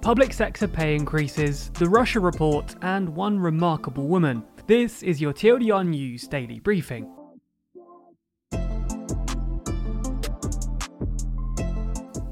public sector pay increases, the Russia report, and one remarkable woman. This is your TLDR News Daily Briefing.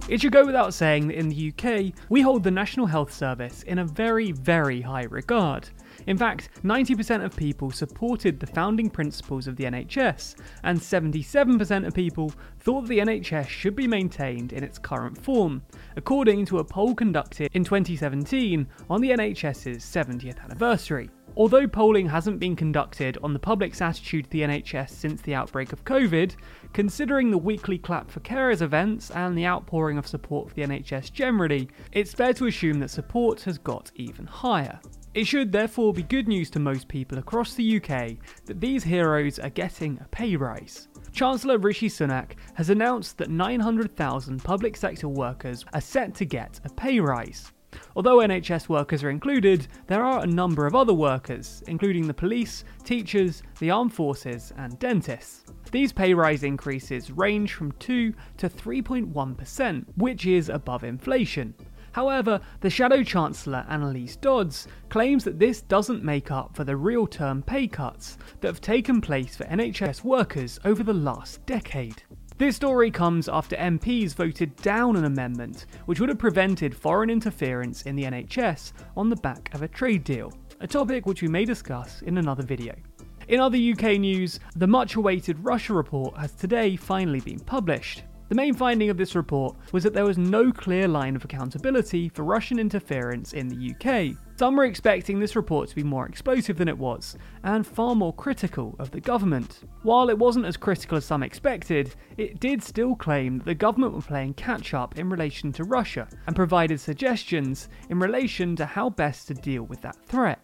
It should go without saying that in the UK, we hold the National Health Service in a very, very high regard. In fact, 90% of people supported the founding principles of the NHS, and 77% of people thought the NHS should be maintained in its current form, according to a poll conducted in 2017 on the NHS's 70th anniversary. Although polling hasn't been conducted on the public's attitude to the NHS since the outbreak of COVID, considering the weekly clap for carers events and the outpouring of support for the NHS generally, it's fair to assume that support has got even higher. It should therefore be good news to most people across the UK that these heroes are getting a pay rise. Chancellor Rishi Sunak has announced that 900,000 public sector workers are set to get a pay rise. Although NHS workers are included, there are a number of other workers, including the police, teachers, the armed forces, and dentists. These pay rise increases range from 2 to 3.1%, which is above inflation. However, the Shadow Chancellor Anneliese Dodds claims that this doesn't make up for the real term pay cuts that have taken place for NHS workers over the last decade. This story comes after MPs voted down an amendment which would have prevented foreign interference in the NHS on the back of a trade deal, a topic which we may discuss in another video. In other UK news, the much awaited Russia report has today finally been published. The main finding of this report was that there was no clear line of accountability for Russian interference in the UK. Some were expecting this report to be more explosive than it was, and far more critical of the government. While it wasn't as critical as some expected, it did still claim that the government were playing catch up in relation to Russia and provided suggestions in relation to how best to deal with that threat.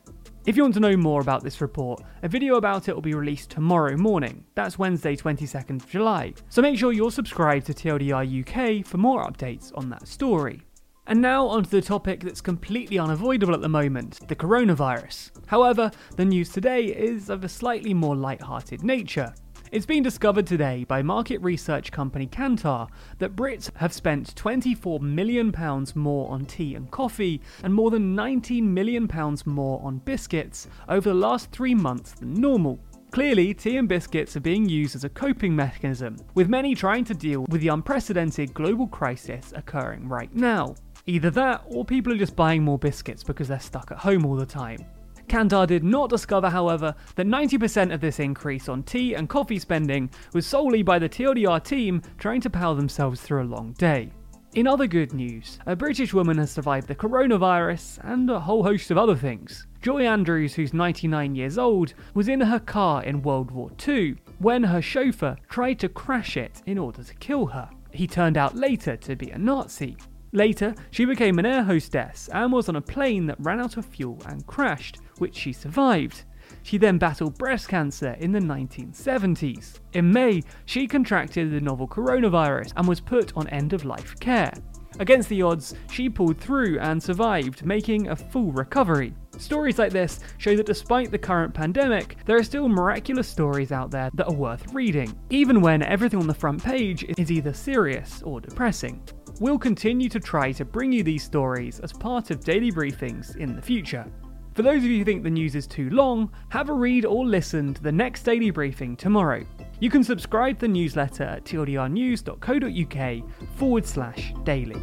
If you want to know more about this report, a video about it will be released tomorrow morning. That's Wednesday, 22nd of July. So make sure you're subscribed to TLDR UK for more updates on that story. And now onto the topic that's completely unavoidable at the moment the coronavirus. However, the news today is of a slightly more light-hearted nature. It's been discovered today by market research company Kantar that Brits have spent £24 million more on tea and coffee and more than £19 million more on biscuits over the last three months than normal. Clearly, tea and biscuits are being used as a coping mechanism, with many trying to deal with the unprecedented global crisis occurring right now. Either that, or people are just buying more biscuits because they're stuck at home all the time. Kantar did not discover, however, that 90% of this increase on tea and coffee spending was solely by the TLDR team trying to power themselves through a long day. In other good news, a British woman has survived the coronavirus and a whole host of other things. Joy Andrews, who's 99 years old, was in her car in World War II when her chauffeur tried to crash it in order to kill her. He turned out later to be a Nazi. Later, she became an air hostess and was on a plane that ran out of fuel and crashed, which she survived. She then battled breast cancer in the 1970s. In May, she contracted the novel coronavirus and was put on end of life care. Against the odds, she pulled through and survived, making a full recovery. Stories like this show that despite the current pandemic, there are still miraculous stories out there that are worth reading, even when everything on the front page is either serious or depressing. We'll continue to try to bring you these stories as part of daily briefings in the future. For those of you who think the news is too long, have a read or listen to the next daily briefing tomorrow. You can subscribe to the newsletter at tldrnews.co.uk forward slash daily.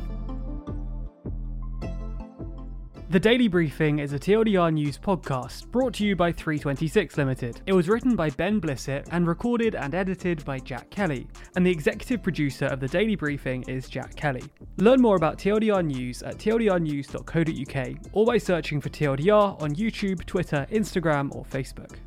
The Daily Briefing is a TLDR News podcast brought to you by 326 Limited. It was written by Ben Blissett and recorded and edited by Jack Kelly, and the executive producer of The Daily Briefing is Jack Kelly. Learn more about TLDR News at tldrnews.co.uk or by searching for TLDR on YouTube, Twitter, Instagram, or Facebook.